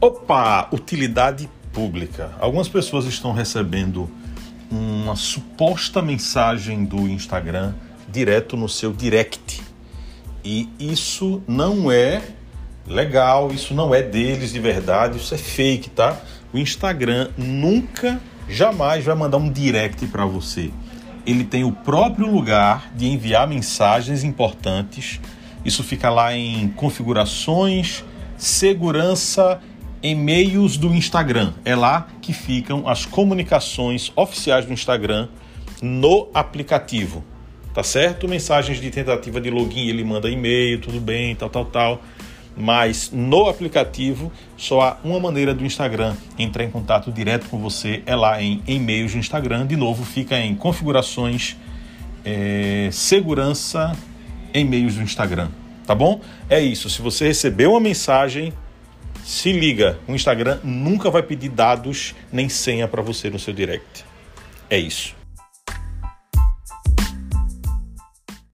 Opa, utilidade pública. Algumas pessoas estão recebendo uma suposta mensagem do Instagram direto no seu direct. E isso não é legal, isso não é deles de verdade, isso é fake, tá? O Instagram nunca, jamais vai mandar um direct para você. Ele tem o próprio lugar de enviar mensagens importantes. Isso fica lá em configurações, segurança e-mails do Instagram. É lá que ficam as comunicações oficiais do Instagram no aplicativo. Tá certo? Mensagens de tentativa de login, ele manda e-mail, tudo bem, tal, tal, tal. Mas no aplicativo só há uma maneira do Instagram entrar em contato direto com você, é lá em e-mails do Instagram. De novo, fica em configurações, é, segurança, e-mails do Instagram. Tá bom? É isso. Se você recebeu uma mensagem, se liga, o Instagram nunca vai pedir dados nem senha para você no seu direct. É isso.